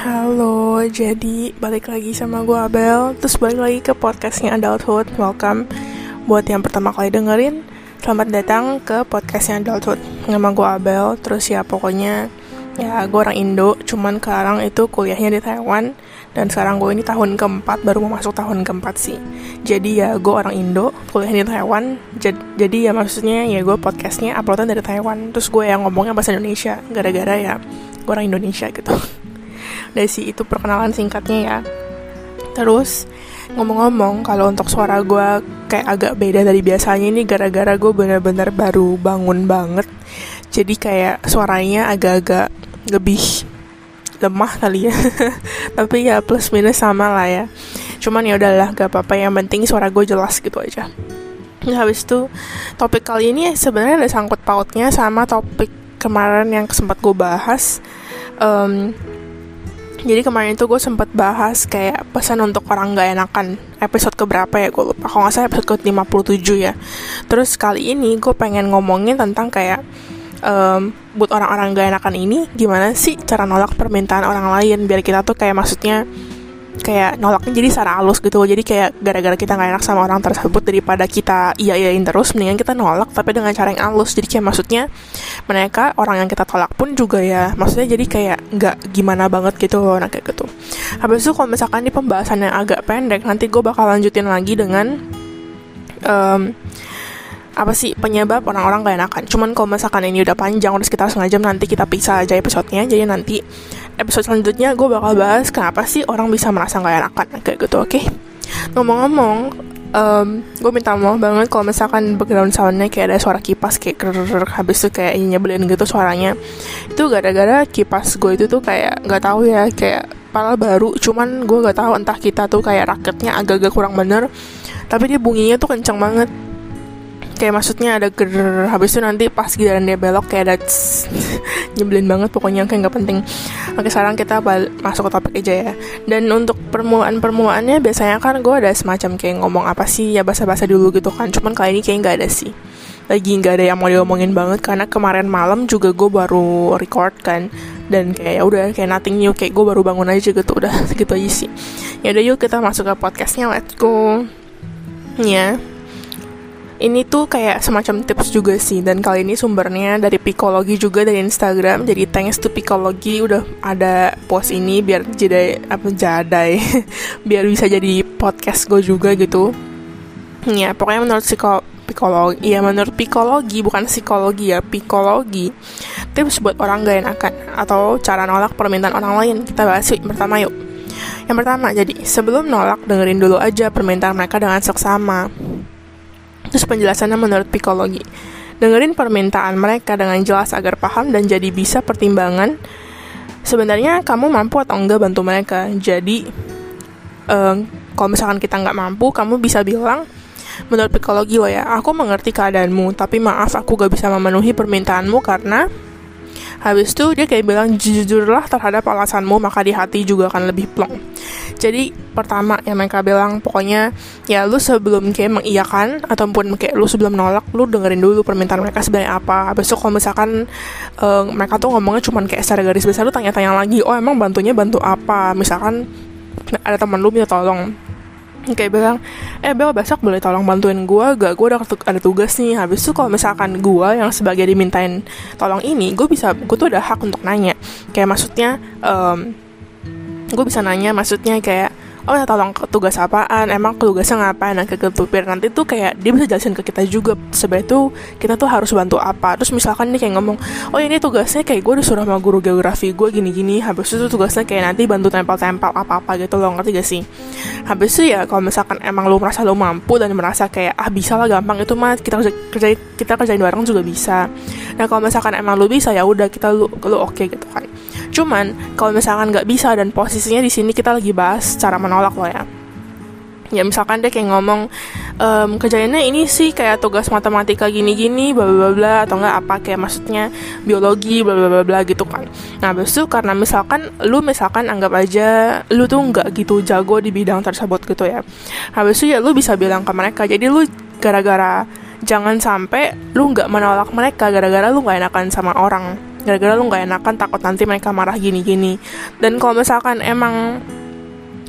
Halo, jadi balik lagi sama gue Abel. Terus balik lagi ke podcastnya Adulthood. Welcome. Buat yang pertama kali dengerin Selamat datang ke podcastnya Adulthood. Nama gue Abel. Terus ya pokoknya Ya gue orang Indo. Cuman sekarang itu kuliahnya di Taiwan. Dan sekarang gue ini tahun keempat Baru mau masuk tahun keempat sih. Jadi ya gue orang Indo Kuliah di Taiwan. Jadi ya maksudnya ya gue podcastnya uploadan dari Taiwan. Terus gue yang ngomongnya bahasa Indonesia Gara-gara ya gue orang Indonesia gitu dari si itu perkenalan singkatnya ya. Terus ngomong-ngomong kalau untuk suara gue kayak agak beda dari biasanya ini gara-gara gue bener-bener baru bangun banget. Jadi kayak suaranya agak-agak lebih lemah kali ya. Tapi ya plus minus sama lah ya. Cuman ya udahlah gak apa-apa. Yang penting suara gue jelas gitu aja. Nah, habis itu topik kali ini sebenarnya ada sangkut pautnya sama topik kemarin yang sempat gue bahas. Um, jadi kemarin itu gue sempat bahas kayak pesan untuk orang gak enakan episode keberapa ya gue lupa. Kalau nggak salah episode ke 57 ya. Terus kali ini gue pengen ngomongin tentang kayak um, buat orang-orang gak enakan ini gimana sih cara nolak permintaan orang lain? Biar kita tuh kayak maksudnya kayak nolaknya jadi secara halus gitu jadi kayak gara-gara kita nggak enak sama orang tersebut daripada kita iya iyain terus mendingan kita nolak tapi dengan cara yang halus. Jadi kayak maksudnya mereka orang yang kita tolak pun juga ya maksudnya jadi kayak nggak gimana banget gitu loh nah kayak gitu. Habis itu kalau misalkan di pembahasan yang agak pendek nanti gue bakal lanjutin lagi dengan um, apa sih penyebab orang-orang gak enakan. Cuman kalau misalkan ini udah panjang udah sekitar setengah jam nanti kita pisah aja episodenya. Jadi nanti episode selanjutnya gue bakal bahas kenapa sih orang bisa merasa gak enakan kayak gitu oke okay? ngomong-ngomong um, gue minta maaf banget kalau misalkan background soundnya kayak ada suara kipas kayak krrrr, habis itu kayak nyebelin gitu suaranya itu gara-gara kipas gue itu tuh kayak nggak tahu ya kayak pala baru cuman gue nggak tahu entah kita tuh kayak raketnya agak-agak kurang bener tapi dia bunyinya tuh kenceng banget kayak maksudnya ada ger habis itu nanti pas giliran dia belok kayak ada nyebelin banget pokoknya kayak nggak penting. Oke sekarang kita masuk ke topik aja ya. Dan untuk permulaan permulaannya biasanya kan gue ada semacam kayak ngomong apa sih ya bahasa-bahasa dulu gitu kan. Cuman kali ini kayak nggak ada sih. Lagi nggak ada yang mau diomongin banget karena kemarin malam juga gue baru record kan. Dan kayak ya udah kayak nothing new kayak gue baru bangun aja gitu udah gitu aja sih. Ya udah yuk kita masuk ke podcastnya let's go. Ya ini tuh kayak semacam tips juga sih dan kali ini sumbernya dari Psikologi juga dari Instagram. Jadi thanks to Psikologi udah ada post ini biar jadi apa jadai. Biar bisa jadi podcast gue juga gitu. Ya pokoknya menurut psiko psikologi ya menurut psikologi bukan psikologi ya psikologi. Tips buat orang gak enakan atau cara nolak permintaan orang lain. Kita bahas yuk pertama yuk. Yang pertama jadi sebelum nolak dengerin dulu aja permintaan mereka dengan seksama Terus penjelasannya menurut psikologi. Dengerin permintaan mereka dengan jelas agar paham dan jadi bisa pertimbangan sebenarnya kamu mampu atau enggak bantu mereka. Jadi um, kalau misalkan kita nggak mampu, kamu bisa bilang menurut psikologi lo ya, aku mengerti keadaanmu, tapi maaf aku gak bisa memenuhi permintaanmu karena Habis itu dia kayak bilang jujurlah terhadap alasanmu maka di hati juga akan lebih plong. Jadi pertama yang mereka bilang pokoknya ya lu sebelum kayak mengiyakan ataupun kayak lu sebelum nolak lu dengerin dulu permintaan mereka sebenarnya apa. Itu kalau misalkan uh, mereka tuh ngomongnya cuman kayak secara garis besar lu tanya-tanya lagi, oh emang bantunya bantu apa? Misalkan ada teman lu minta tolong kayak bilang eh Bel besok boleh tolong bantuin gue gak gue udah ada tugas nih habis itu kalau misalkan gue yang sebagai dimintain tolong ini gue bisa gue tuh ada hak untuk nanya kayak maksudnya um, gue bisa nanya maksudnya kayak oh ya tolong tugas apaan? Emang tugasnya ngapain? Nah ke biar nanti tuh kayak dia bisa jelasin ke kita juga. Sebenarnya tuh kita tuh harus bantu apa? Terus misalkan dia kayak ngomong oh ini tugasnya kayak gue disuruh sama guru geografi gue gini-gini. Habis itu tugasnya kayak nanti bantu tempel-tempel apa-apa gitu loh ngerti gak sih? Habis itu ya kalau misalkan emang lo merasa lo mampu dan merasa kayak ah bisa lah gampang itu mah kita kerja, kerja kita kerjain bareng juga bisa. Nah kalau misalkan emang lo bisa ya udah kita lo lo oke okay gitu kan cuman kalau misalkan nggak bisa dan posisinya di sini kita lagi bahas cara menolak lo ya. Ya misalkan dia kayak ngomong ehm, kerjaannya ini sih kayak tugas matematika gini-gini bla bla bla atau enggak apa kayak maksudnya biologi bla bla bla bla gitu kan. Nah habis itu karena misalkan lu misalkan anggap aja lu tuh nggak gitu jago di bidang tersebut gitu ya. Habis itu ya lu bisa bilang ke mereka. Jadi lu gara-gara jangan sampai lu nggak menolak mereka gara-gara lu nggak enakan sama orang gara-gara lu nggak enakan takut nanti mereka marah gini-gini. Dan kalau misalkan emang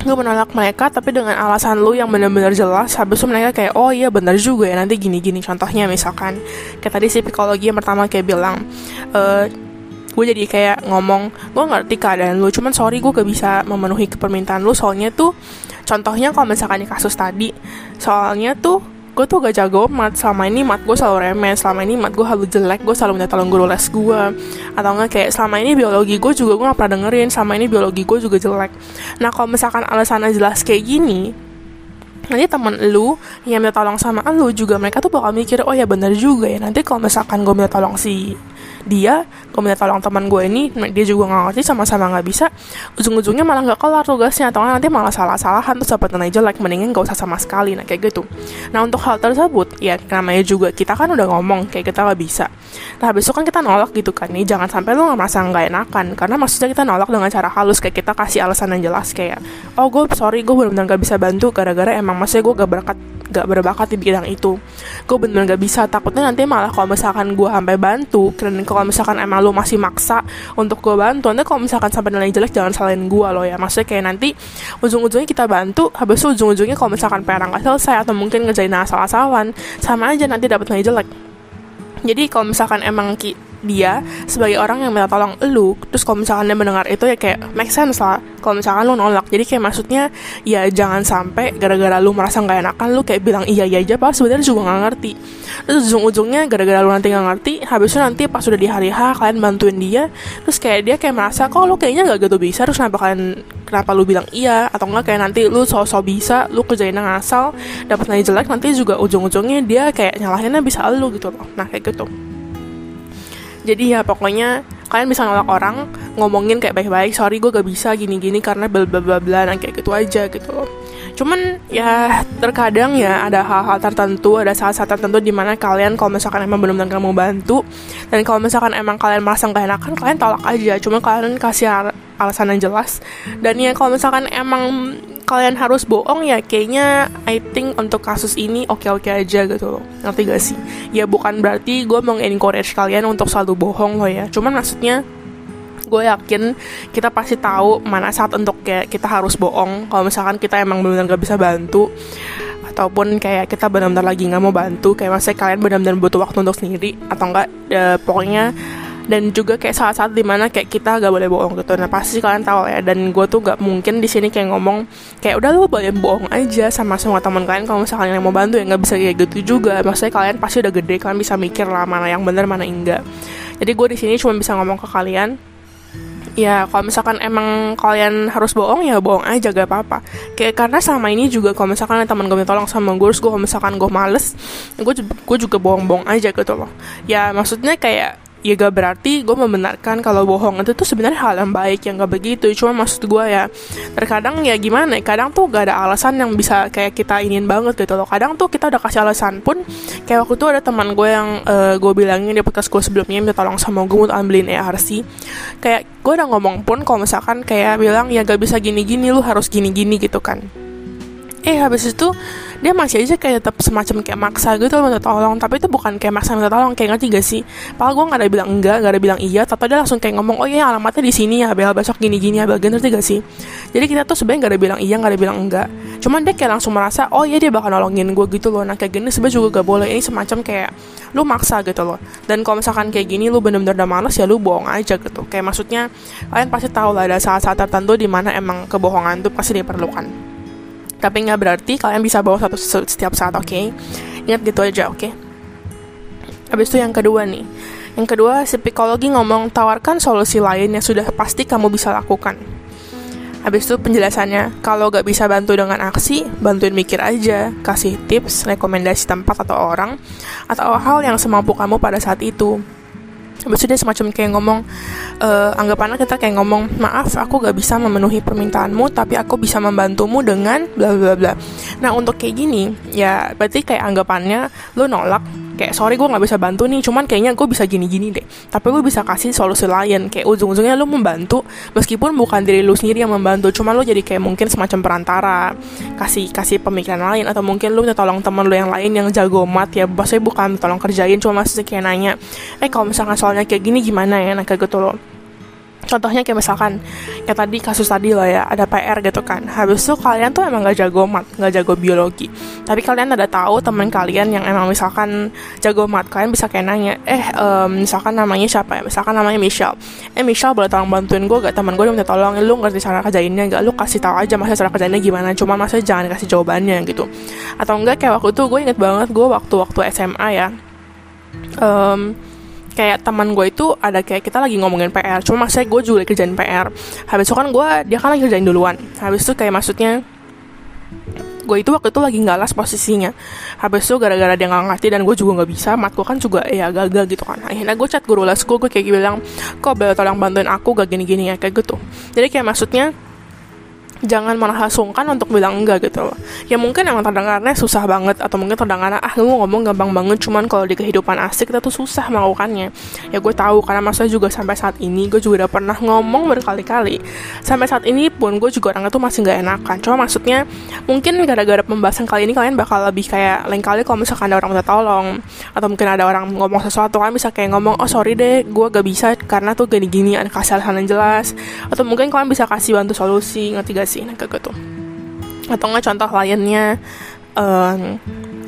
lu menolak mereka tapi dengan alasan lu yang benar-benar jelas habis itu mereka kayak oh iya benar juga ya nanti gini-gini. Contohnya misalkan kayak tadi si psikologi yang pertama kayak bilang e, gue jadi kayak ngomong gue ngerti keadaan lu cuman sorry gue gak bisa memenuhi permintaan lu. Soalnya tuh contohnya kalau misalkan di kasus tadi soalnya tuh gue tuh gak jago mat. Selama ini mat gue selalu remeh. Selama ini mat gue halu jelek gue selalu minta tolong guru les gue atau enggak kayak selama ini biologi gue juga gue gak pernah dengerin. Selama ini biologi gue juga jelek. Nah kalau misalkan alasannya jelas kayak gini nanti temen lu yang minta tolong sama lu juga mereka tuh bakal mikir oh ya bener juga ya. Nanti kalau misalkan gue minta tolong si dia gue minta tolong teman gue ini dia juga nggak ngerti sama-sama nggak bisa. Ujung-ujungnya malah nggak kelar tugasnya atau nanti malah salah-salahan terus dapat nilai jelek mendingan gak usah sama sekali nah kayak gitu. Nah untuk hal tersebut ya namanya juga kita kan udah ngomong kayak kita nggak bisa. Nah itu kan kita nolak gitu kan nih jangan sampai nggak merasa nggak enakan karena maksudnya kita nolak dengan cara halus kayak kita kasih alasan yang jelas kayak oh gue sorry gue benar-benar gak bisa bantu gara-gara emang maksudnya gue gak berkat gak berbakat di bidang itu. Gue bener-bener gak bisa. Takutnya nanti malah kalau misalkan gue sampai bantu dan kalau misalkan emang lo masih maksa untuk gue bantu nanti kalau misalkan sampai nilai jelek jangan salahin gue lo ya. Maksudnya kayak nanti ujung-ujungnya kita bantu habis itu ujung-ujungnya kalau misalkan PR nggak selesai atau mungkin ngejain asal-asalan sama aja nanti dapat nilai jelek. Jadi kalau misalkan emang ki dia sebagai orang yang minta tolong lu terus kalau misalkan dia mendengar itu ya kayak make sense lah. Kalau misalkan lu nolak jadi kayak maksudnya ya jangan sampai gara-gara lu merasa nggak enakan lu kayak bilang iya iya aja pas sebenarnya juga nggak ngerti. Terus ujung-ujungnya gara-gara lu nanti nggak ngerti habis itu nanti pas sudah di hari H kalian bantuin dia terus kayak dia kayak merasa kok lu kayaknya nggak gitu bisa? Terus kenapa kalian kenapa lu bilang iya? Atau enggak kayak nanti lu sosok bisa lu kerjain ngasal dapat nilai jelek nanti juga ujung-ujungnya dia kayak nyalahinnya bisa lu gitu loh. Nah kayak gitu jadi ya pokoknya kalian bisa nolak orang ngomongin kayak baik-baik sorry gue gak bisa gini-gini karena bla bla bla nah kayak gitu aja gitu loh. Cuman ya terkadang ya ada hal-hal tertentu ada saat-saat tertentu di mana kalian kalau misalkan emang benar-benar gak mau bantu dan kalau misalkan emang kalian merasa gak enakan kalian tolak aja. Cuma kalian kasih alasan yang jelas. Dan ya kalau misalkan emang kalian harus bohong ya kayaknya I think untuk kasus ini oke-oke aja gitu loh. Ngerti gak sih? Ya bukan berarti gue mau encourage kalian untuk selalu bohong loh ya. Cuman maksudnya gue yakin kita pasti tahu mana saat untuk kayak kita harus bohong. Kalau misalkan kita emang benar-benar gak bisa bantu ataupun kayak kita benar-benar lagi nggak mau bantu kayak maksudnya kalian benar-benar butuh waktu untuk sendiri atau enggak ya, pokoknya dan juga kayak saat-saat di mana kayak kita gak boleh bohong gitu. Nah pasti kalian tahu ya. Dan gue tuh gak mungkin di sini kayak ngomong kayak udah lu boleh bohong aja sama semua teman kalian kalau misalnya yang mau bantu. Ya nggak bisa kayak gitu juga. Maksudnya kalian pasti udah gede kalian bisa mikir lah mana yang benar mana enggak. Jadi gue di sini cuma bisa ngomong ke kalian ya kalau misalkan emang kalian harus bohong ya bohong aja gak apa-apa. Kayak karena sama ini juga kalau misalkan teman gue minta tolong sama gue gue kalau misalkan gue males gue gue juga bohong-bohong aja gitu loh. Ya maksudnya kayak ya gak berarti gue membenarkan kalau bohong. Itu tuh sebenarnya hal yang baik yang gak begitu. Cuma maksud gue ya terkadang ya gimana ya kadang tuh gak ada alasan yang bisa kayak kita ingin banget gitu loh. Kadang tuh kita udah kasih alasan pun kayak waktu itu ada teman gue yang uh, gue bilangin di podcast gue sebelumnya minta tolong sama gue untuk ambilin ARC kayak gue udah ngomong pun kalau misalkan kayak bilang ya gak bisa gini-gini lu harus gini-gini gitu kan eh habis itu dia masih aja kayak tetap semacam kayak maksa gitu minta tolong. Tapi itu bukan kayak maksa minta tolong. Kayak ngerti gak sih? Padahal gue gak ada bilang enggak gak ada bilang iya. Tapi dia langsung kayak ngomong oh iya alamatnya di sini ya bel besok gini gini ya bel. Ngerti gak sih? Jadi kita tuh sebenarnya gak ada bilang iya gak ada bilang enggak. Cuman dia kayak langsung merasa oh iya dia bakal nolongin gue gitu loh. Nah kayak gini sebenarnya juga gak boleh. Ini semacam kayak lu maksa gitu loh. Dan kalau misalkan kayak gini lu bener-bener udah males ya lu bohong aja gitu. Kayak maksudnya kalian pasti tahu lah ada saat-saat tertentu di mana emang kebohongan tuh pasti diperlukan tapi nggak berarti kalian bisa bawa satu setiap saat oke okay? ingat gitu aja oke okay? habis itu yang kedua nih yang kedua si psikologi ngomong tawarkan solusi lain yang sudah pasti kamu bisa lakukan Habis itu penjelasannya, kalau gak bisa bantu dengan aksi, bantuin mikir aja, kasih tips, rekomendasi tempat atau orang, atau hal yang semampu kamu pada saat itu. Habis dia semacam kayak ngomong uh, Anggapannya kita kayak ngomong Maaf aku gak bisa memenuhi permintaanmu Tapi aku bisa membantumu dengan bla bla bla. Nah untuk kayak gini Ya berarti kayak anggapannya Lu nolak kayak sorry gue nggak bisa bantu nih cuman kayaknya gue bisa gini-gini deh. Tapi gue bisa kasih solusi lain. Kayak ujung-ujungnya lu membantu meskipun bukan diri lu sendiri yang membantu cuman lu jadi kayak mungkin semacam perantara. Kasih kasih pemikiran lain atau mungkin lu minta tolong temen lu yang lain yang jago mat ya maksudnya bukan tolong kerjain cuma masih kayak nanya eh kalau misalkan soalnya kayak gini gimana ya? Nah kayak gitu loh contohnya kayak misalkan kayak tadi kasus tadi lah ya ada PR gitu kan. Habis itu kalian tuh emang gak jago mat gak jago biologi. Tapi kalian ada tahu teman kalian yang emang misalkan jago mat kalian bisa kayak nanya eh um, misalkan namanya siapa ya? Misalkan namanya Michelle. Eh Michelle boleh tolong bantuin gue gak? Teman gue minta tolong lu ngerti cara kerjainnya gak? Lu kasih tahu aja masa cara kerjainnya gimana cuma masa jangan kasih jawabannya gitu. Atau enggak kayak waktu itu gue inget banget gue waktu waktu SMA ya. Um, kayak teman gue itu ada kayak kita lagi ngomongin PR cuma maksudnya gue juga kerjain PR habis itu kan gue dia kan lagi kerjain duluan. Habis itu kayak maksudnya gue itu waktu itu lagi nggak las posisinya. Habis itu gara-gara dia nggak ngerti dan gue juga nggak bisa mat gue kan juga ya gagal gitu kan. Akhirnya gue chat guru les gue gue kayak bilang kok bel tolong bantuin aku gak gini-gini ya kayak gitu. Jadi kayak maksudnya jangan malah sungkan untuk bilang enggak gitu loh. Ya mungkin emang terdengarnya susah banget atau mungkin terdengarnya ah lu ngomong gampang banget cuman kalau di kehidupan asik kita tuh susah melakukannya. Ya gue tahu karena masa juga sampai saat ini gue juga udah pernah ngomong berkali-kali. Sampai saat ini pun gue juga orangnya tuh masih nggak enakan. Cuma maksudnya mungkin gara-gara pembahasan kali ini kalian bakal lebih kayak lain kali kalau misalkan ada orang minta tolong atau mungkin ada orang ngomong sesuatu kan bisa kayak ngomong oh sorry deh gue gak bisa karena tuh gini-gini ada kasih alasan yang jelas. Atau mungkin kalian bisa kasih bantu solusi ngerti gak sih nah kayak gitu atau nggak contoh lainnya um,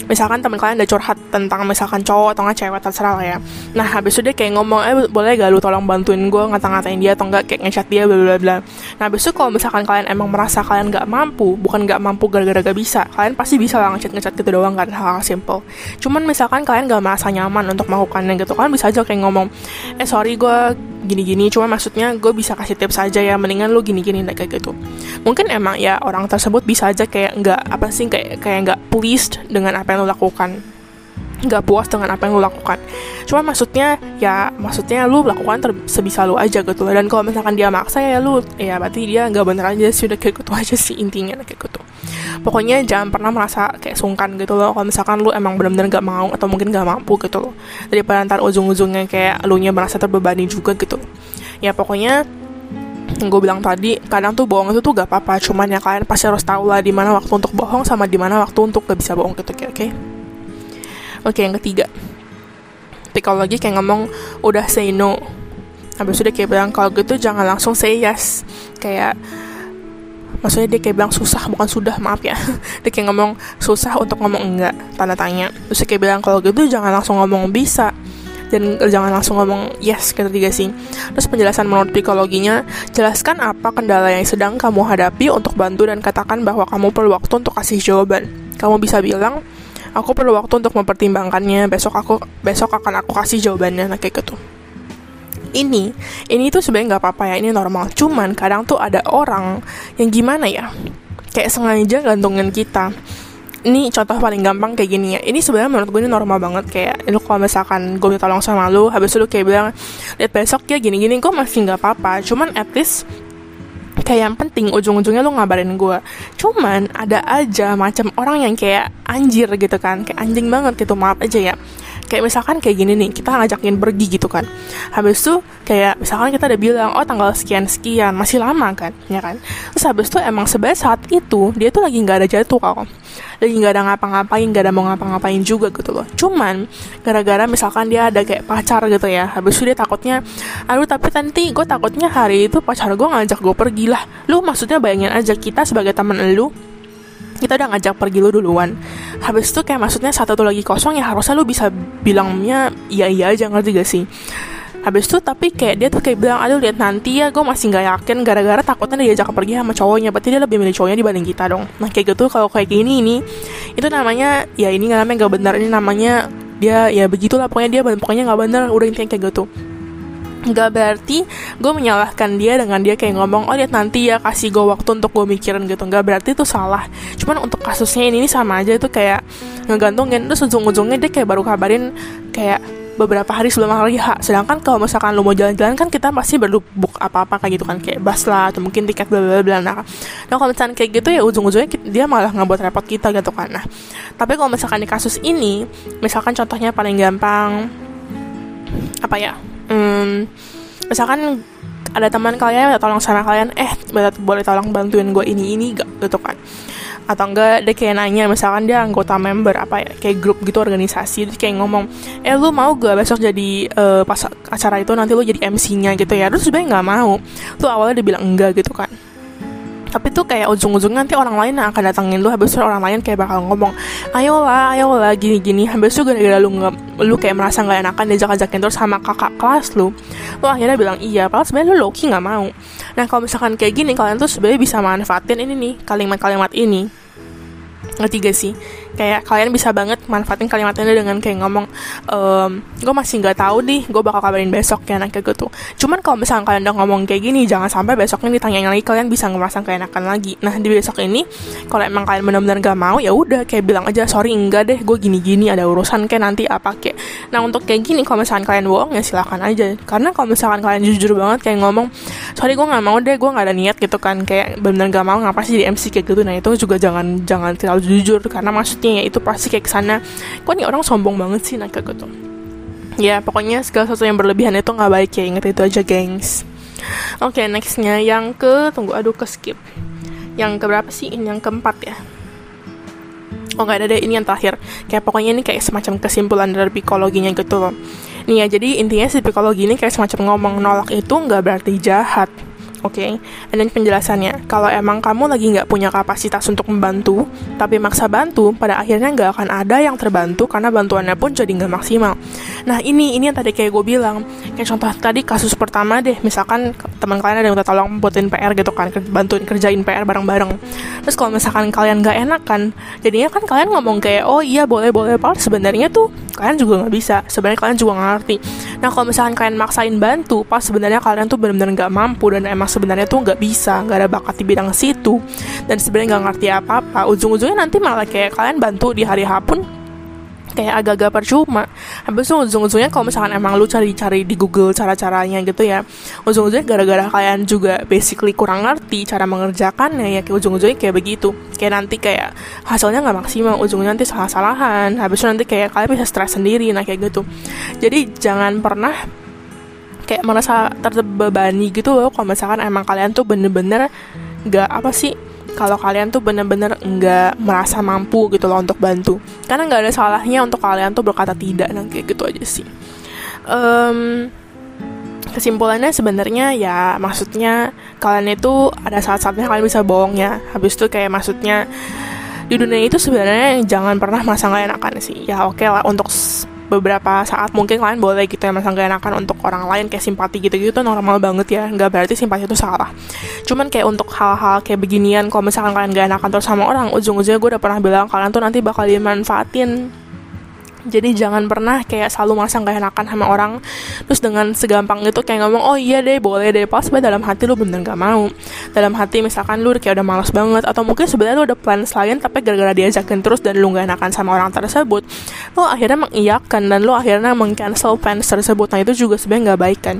misalkan teman kalian udah curhat tentang misalkan cowok atau nggak cewek terserah lah ya. Nah habis itu dia kayak ngomong eh boleh gak lu tolong bantuin gue ngata-ngatain dia atau enggak kayak ngechat dia bla bla bla. Nah habis itu kalau misalkan kalian emang merasa kalian nggak mampu bukan nggak mampu gara-gara gak bisa kalian pasti bisa lah ngechat ngechat gitu doang kan hal, -hal simple. Cuman misalkan kalian gak merasa nyaman untuk melakukannya gitu kan bisa aja kayak ngomong eh sorry gue gini-gini cuma maksudnya gue bisa kasih tips aja ya mendingan lu gini-gini kayak gitu. Mungkin emang ya orang tersebut bisa aja kayak nggak apa sih kayak kayak nggak pleased dengan apa yang lu lakukan. Nggak puas dengan apa yang lu lakukan. Cuma maksudnya ya maksudnya lu lakukan ter sebisa lu aja gitu dan kalau misalkan dia maksa ya lu ya berarti dia nggak bener aja sih udah kayak gitu aja sih intinya kayak gitu. Pokoknya jangan pernah merasa kayak sungkan gitu loh. Kalau misalkan lu emang bener-bener gak mau atau mungkin gak mampu gitu loh. Daripada ntar ujung-ujungnya kayak lu nya merasa terbebani juga gitu. Ya pokoknya gue bilang tadi kadang tuh bohong itu tuh gak apa-apa. Cuman ya kalian pasti harus tahu lah di mana waktu untuk bohong sama di mana waktu untuk gak bisa bohong gitu oke okay? oke yang ketiga. Lagi kayak ngomong udah say no. Habis dia kayak bilang kalau gitu jangan langsung say yes. Kayak maksudnya dia kayak bilang susah bukan sudah maaf ya. Dia kayak ngomong susah untuk ngomong enggak tanda tanya. Terus kayak bilang kalau gitu jangan langsung ngomong bisa dan jangan langsung ngomong yes ketiga sih. Terus penjelasan menurut psikologinya jelaskan apa kendala yang sedang kamu hadapi untuk bantu dan katakan bahwa kamu perlu waktu untuk kasih jawaban. Kamu bisa bilang aku perlu waktu untuk mempertimbangkannya. Besok aku besok akan aku kasih jawabannya. Nah kayak gitu. Ini ini tuh sebenarnya nggak apa-apa ya ini normal. Cuman kadang tuh ada orang yang gimana ya kayak sengaja gantungin kita ini contoh paling gampang kayak gini ya. Ini sebenarnya menurut gue ini normal banget. Kayak lu kalau misalkan gue minta tolong sama lu habis itu lu kayak bilang lihat besok ya gini-gini. Gue masih nggak apa-apa. Cuman at least kayak yang penting ujung-ujungnya lu ngabarin gue. Cuman ada aja macam orang yang kayak anjir gitu kan. Kayak anjing banget gitu. Maaf aja ya kayak misalkan kayak gini nih kita ngajakin pergi gitu kan. Habis itu kayak misalkan kita udah bilang oh tanggal sekian sekian masih lama kan ya kan. Terus habis itu emang sebenarnya saat itu dia tuh lagi nggak ada jatuh kok lagi nggak ada ngapa-ngapain nggak ada mau ngapa-ngapain juga gitu loh. Cuman gara-gara misalkan dia ada kayak pacar gitu ya habis itu dia takutnya aduh tapi nanti gue takutnya hari itu pacar gue ngajak gue pergi lah lu maksudnya bayangin aja kita sebagai temen lu kita udah ngajak pergi lu duluan. Habis itu kayak maksudnya satu tuh lagi kosong ya harusnya lu bisa bilangnya iya iya aja ngerti gak sih? Habis itu tapi kayak dia tuh kayak bilang aduh lihat nanti ya gue masih nggak yakin. Gara-gara takutnya dia diajak pergi sama cowoknya berarti dia lebih milih cowoknya dibanding kita dong. Nah kayak gitu kalau kayak gini ini itu namanya ya ini namanya nggak benar ini namanya dia ya begitulah pokoknya dia pokoknya nggak benar udah intinya kayak gitu Gak berarti gue menyalahkan dia dengan dia kayak ngomong oh lihat nanti ya kasih gue waktu untuk gue mikirin gitu. Gak berarti itu salah. Cuman untuk kasusnya ini, ini sama aja itu kayak ngegantungin. Terus ujung-ujungnya dia kayak baru kabarin kayak beberapa hari sebelum hari H. Sedangkan kalau misalkan lo mau jalan-jalan kan kita pasti book apa-apa kayak gitu kan kayak bus lah atau mungkin tiket bla bla bla nah, nah kalau misalkan kayak gitu ya ujung-ujungnya dia malah nggak buat repot kita gitu kan. Nah tapi kalau misalkan di kasus ini misalkan contohnya paling gampang apa ya hmm, misalkan ada teman kalian minta tolong sama kalian eh boleh tolong bantuin gue ini ini gak gitu kan. Atau enggak dia kayak nanya misalkan dia anggota member apa ya kayak grup gitu organisasi dia kayak ngomong eh lu mau gak besok jadi uh, pas acara itu nanti lu jadi MC-nya gitu ya. Terus sebenarnya nggak mau. Tuh awalnya dia bilang enggak gitu kan tapi tuh kayak ujung-ujungnya nanti orang lain yang akan datangin lu habis itu orang lain kayak bakal ngomong ayolah ayolah gini-gini. Habis itu gara-gara lu nggak lu kayak merasa nggak enakan diajak-ajakin terus sama kakak kelas lu lu akhirnya bilang iya padahal sebenarnya lu Loki nggak mau. Nah kalau misalkan kayak gini kalian tuh sebenarnya bisa manfaatin ini nih kalimat-kalimat ini. Ketiga sih kayak kalian bisa banget manfaatin kalimat ini dengan kayak ngomong ehm, gue masih nggak tahu nih gue bakal kabarin besok ya kayak gitu. Cuman kalau misalnya kalian udah ngomong kayak gini jangan sampai besoknya ditanyain lagi kalian bisa ngerasa keenakan lagi. Nah di besok ini kalau emang kalian benar-benar gak mau ya udah kayak bilang aja sorry enggak deh gue gini-gini ada urusan kayak nanti apa kayak. Nah untuk kayak gini kalau misalnya kalian bohong ya silahkan aja. Karena kalau misalkan kalian jujur banget kayak ngomong sorry gue nggak mau deh gue nggak ada niat gitu kan kayak benar-benar gak mau ngapa sih di MC kayak gitu. Nah itu juga jangan jangan terlalu jujur karena maksud ya itu pasti kayak ke sana. Kok nih orang sombong banget sih nah kayak gitu ya pokoknya segala sesuatu yang berlebihan itu nggak baik ya inget itu aja gengs. Oke okay, nextnya yang ke tunggu aduh ke skip. Yang ke berapa sih? Ini yang keempat ya. Oh nggak ada deh ini yang terakhir. Kayak pokoknya ini kayak semacam kesimpulan dari psikologinya gitu loh. Nih ya jadi intinya si psikologi ini kayak semacam ngomong nolak itu nggak berarti jahat Oke, okay? dan penjelasannya, kalau emang kamu lagi nggak punya kapasitas untuk membantu, tapi maksa bantu, pada akhirnya nggak akan ada yang terbantu karena bantuannya pun jadi nggak maksimal. Nah ini ini yang tadi kayak gue bilang, kayak contoh tadi kasus pertama deh, misalkan teman kalian ada yang minta tolong buatin PR gitu kan, bantuin kerjain PR bareng-bareng. Terus kalau misalkan kalian nggak enak kan, jadinya kan kalian ngomong kayak oh iya boleh boleh pak, sebenarnya tuh kalian juga nggak bisa, sebenarnya kalian juga nggak ngerti. Nah kalau misalkan kalian maksain bantu, pas sebenarnya kalian tuh benar-benar nggak mampu dan emang sebenarnya tuh nggak bisa nggak ada bakat di bidang situ. Dan sebenarnya nggak ngerti apa apa ujung-ujungnya nanti malah kayak kalian bantu di hari H pun kayak agak-agak percuma. Habis itu ujung-ujungnya kalau misalkan emang lu cari-cari di Google cara-caranya gitu ya ujung-ujungnya gara-gara kalian juga basically kurang ngerti cara mengerjakannya ya kayak ujung-ujungnya kayak begitu. Kayak nanti kayak hasilnya nggak maksimal ujungnya nanti salah-salahan. Habis itu nanti kayak kalian bisa stres sendiri nah kayak gitu. Jadi jangan pernah kayak merasa terbebani gitu loh kalau misalkan emang kalian tuh bener-bener nggak apa sih kalau kalian tuh bener-bener nggak merasa mampu gitu loh untuk bantu. Karena nggak ada salahnya untuk kalian tuh berkata tidak nah kayak gitu aja sih. Um, kesimpulannya sebenarnya ya maksudnya kalian itu ada saat-saatnya kalian bisa bohong ya. Habis itu kayak maksudnya di dunia itu sebenarnya jangan pernah merasa nggak enakan sih. Ya oke okay lah untuk beberapa saat mungkin kalian boleh gitu ya masa gak enakan untuk orang lain kayak simpati gitu-gitu tuh normal banget ya. Nggak berarti simpati itu salah. Cuman kayak untuk hal-hal kayak beginian kalau misalkan kalian gak enakan terus sama orang ujung-ujungnya gue udah pernah bilang kalian tuh nanti bakal dimanfaatin jadi jangan pernah kayak selalu merasa gak enakan sama orang. Terus dengan segampang itu kayak ngomong oh iya deh boleh deh pas dalam hati lu bener gak mau. Dalam hati misalkan lu kayak udah malas banget atau mungkin sebenarnya lu udah plan lain tapi gara-gara diajakin terus dan lu gak enakan sama orang tersebut lu akhirnya mengiyakan dan lu akhirnya mengcancel plans tersebut. Nah itu juga sebenarnya gak baik kan.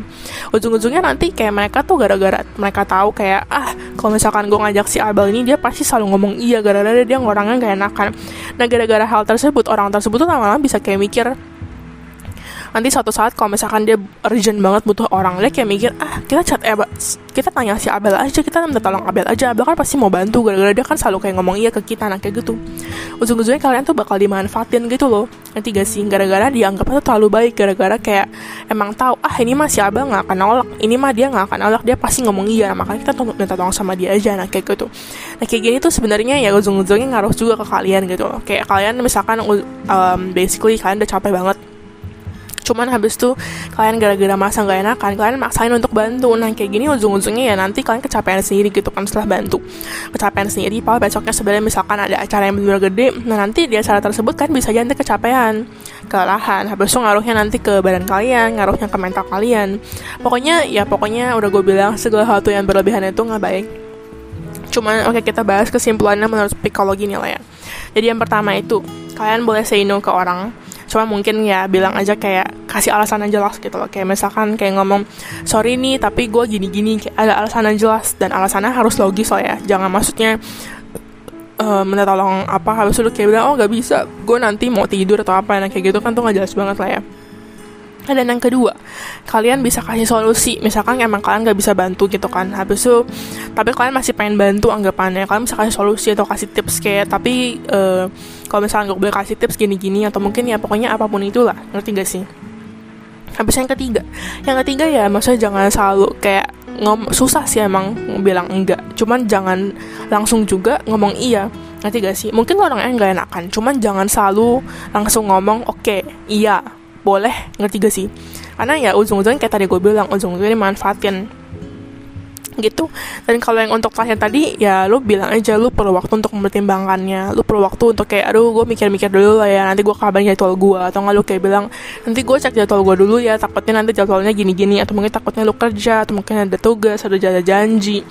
Ujung-ujungnya nanti kayak mereka tuh gara-gara mereka tahu kayak ah kalau misalkan gue ngajak si Abel ini dia pasti selalu ngomong iya gara-gara dia orangnya gak enakan. Nah gara-gara hal tersebut orang tersebut tuh lama-lama bisa kayak mikir nanti suatu saat kalau misalkan dia urgent banget butuh orang dia kayak mikir ah kita chat Abel kita tanya si Abel aja kita minta tolong Abel aja. Abel kan pasti mau bantu gara-gara dia kan selalu kayak ngomong iya ke kita nah kayak gitu. Ujung-ujungnya kalian tuh bakal dimanfaatin gitu loh. Nanti gak sih? Gara-gara dianggap tuh terlalu baik gara-gara kayak emang tahu ah ini mah si Abel nggak akan nolak ini mah dia nggak akan nolak dia pasti ngomong iya. Nah, makanya kita tuh minta tolong sama dia aja nah kayak gitu. Nah kayak gini tuh sebenarnya ya ujung-ujungnya ngaruh juga ke kalian gitu loh. Kayak kalian misalkan um, basically kalian udah capek banget cuman habis tuh kalian gara-gara masa nggak enakan kalian maksain untuk bantu. Nah kayak gini ujung-ujungnya ya nanti kalian kecapean sendiri gitu kan setelah bantu. Kecapean sendiri pak. Besoknya sebenarnya misalkan ada acara yang benar gede nah nanti di acara tersebut kan bisa nanti kecapean kelelahan. Habis itu ngaruhnya nanti ke badan kalian ngaruhnya ke mental kalian. Pokoknya ya pokoknya udah gue bilang segala hal yang berlebihan itu nggak baik. Cuman oke okay, kita bahas kesimpulannya menurut psikologi nih lah ya jadi yang pertama itu kalian boleh say no ke orang cuma mungkin ya bilang aja kayak kasih alasan yang jelas gitu loh. Kayak misalkan kayak ngomong sorry nih tapi gue gini-gini. Kayak ada alasan yang jelas dan alasannya harus logis loh ya. Jangan maksudnya uh, minta tolong apa habis itu kayak bilang oh gak bisa. Gue nanti mau tidur atau apa. Nah kayak gitu kan tuh gak jelas banget lah ya dan yang kedua, kalian bisa kasih solusi. Misalkan emang kalian gak bisa bantu gitu kan. Habis itu, tapi kalian masih pengen bantu anggapannya. Kalian bisa kasih solusi atau kasih tips kayak, tapi uh, kalau misalnya gak boleh kasih tips gini-gini atau mungkin ya pokoknya apa pun itulah. Ngerti gak sih? Habis yang ketiga, yang ketiga ya maksudnya jangan selalu kayak ngom susah sih emang bilang enggak. Cuman jangan langsung juga ngomong iya. Ngerti gak sih? Mungkin orangnya nggak enakan, cuman jangan selalu langsung ngomong oke, okay, iya boleh. Ngerti gak sih? Karena ya ujung-ujungnya kayak tadi gue bilang ujung-ujungnya manfaatin gitu. Dan kalau yang untuk pasien tadi ya lu bilang aja lu perlu waktu untuk mempertimbangkannya. Lu perlu waktu untuk kayak aduh gue mikir-mikir dulu lah ya nanti gue kabarin jadwal gue atau nggak lu kayak bilang nanti gue cek jadwal gue dulu ya takutnya nanti jadwalnya gini-gini. Atau mungkin takutnya lu kerja atau mungkin ada tugas ada jada janji.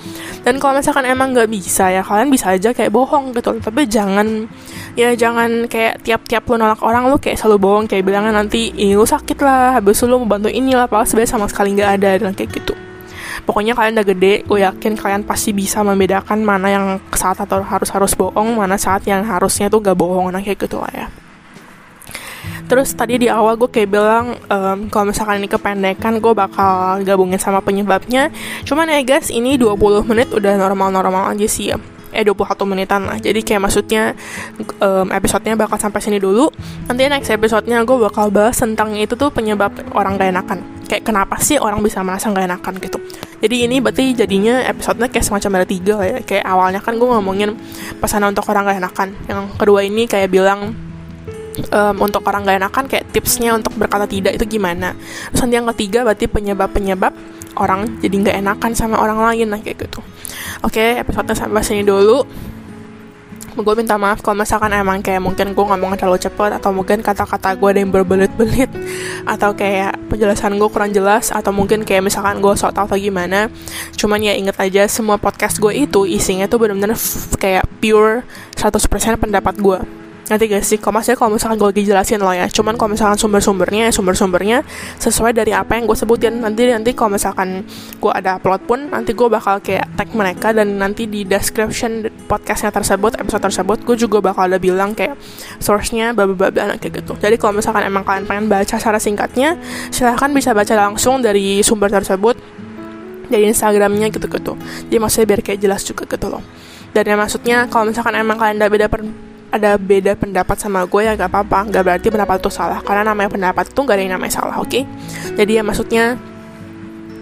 Dan kalau misalkan emang nggak bisa ya kalian bisa aja kayak bohong gitu. Tapi jangan ya jangan kayak tiap-tiap lu nolak orang lu kayak selalu bohong kayak bilangnya nanti ini lu sakit lah habis lu mau bantu ini lah padahal sebenarnya sama sekali nggak ada dan kayak gitu pokoknya kalian udah gede gue yakin kalian pasti bisa membedakan mana yang saat atau harus harus bohong mana saat yang harusnya tuh gak bohong nah kayak gitu lah ya Terus tadi di awal gue kayak bilang um, kalau misalkan ini kependekan gue bakal gabungin sama penyebabnya. Cuman ya guys ini 20 menit udah normal-normal aja sih ya. Eh 21 menitan lah. Jadi kayak maksudnya um, episodenya bakal sampai sini dulu. Nanti next episodenya gue bakal bahas tentang itu tuh penyebab orang gak enakan. Kayak kenapa sih orang bisa merasa gak enakan gitu jadi ini berarti jadinya episodenya kayak semacam ada tiga ya kayak awalnya kan gue ngomongin pesanan untuk orang gak enakan yang kedua ini kayak bilang um, untuk orang gak enakan kayak tipsnya untuk berkata tidak itu gimana terus nanti yang ketiga berarti penyebab-penyebab orang jadi gak enakan sama orang lain nah kayak gitu. Oke okay, episodenya sampai sini dulu. Gue minta maaf kalau misalkan emang kayak mungkin gue ngomong terlalu cepet atau mungkin kata-kata gue ada yang berbelit-belit atau kayak penjelasan gue kurang jelas atau mungkin kayak misalkan gue sok tau atau gimana. Cuman ya inget aja semua podcast gue itu isinya tuh bener-bener kayak pure 100% pendapat gue nanti gak sih? Kalau maksudnya kalau misalkan gue lagi jelasin loh ya. Cuman kalau misalkan sumber-sumbernya Sumber-sumbernya sesuai dari apa yang gue sebutin. Nanti nanti kalau misalkan gue ada upload pun Nanti gue bakal kayak tag mereka Dan nanti di description podcastnya tersebut Episode tersebut Gue juga bakal ada bilang kayak Source-nya bla kayak gitu. Jadi kalau misalkan emang kalian pengen baca secara singkatnya Silahkan bisa baca langsung dari sumber tersebut Dari Instagramnya gitu-gitu. Jadi maksudnya biar kayak jelas juga gitu loh. Dan ya maksudnya kalau misalkan emang kalian udah beda per ada beda pendapat sama gue ya gak apa-apa. Gak berarti pendapat itu salah karena namanya pendapat itu gak ada yang namanya salah oke? Okay? jadi ya maksudnya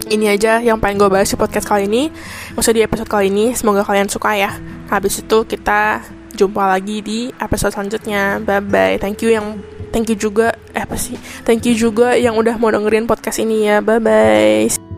ini aja yang pengen gue bahas di podcast kali ini. Maksudnya di episode kali ini semoga kalian suka ya. Habis itu kita jumpa lagi di episode selanjutnya. Bye bye thank you yang thank you juga eh apa sih? Thank you juga yang udah mau dengerin podcast ini ya. Bye bye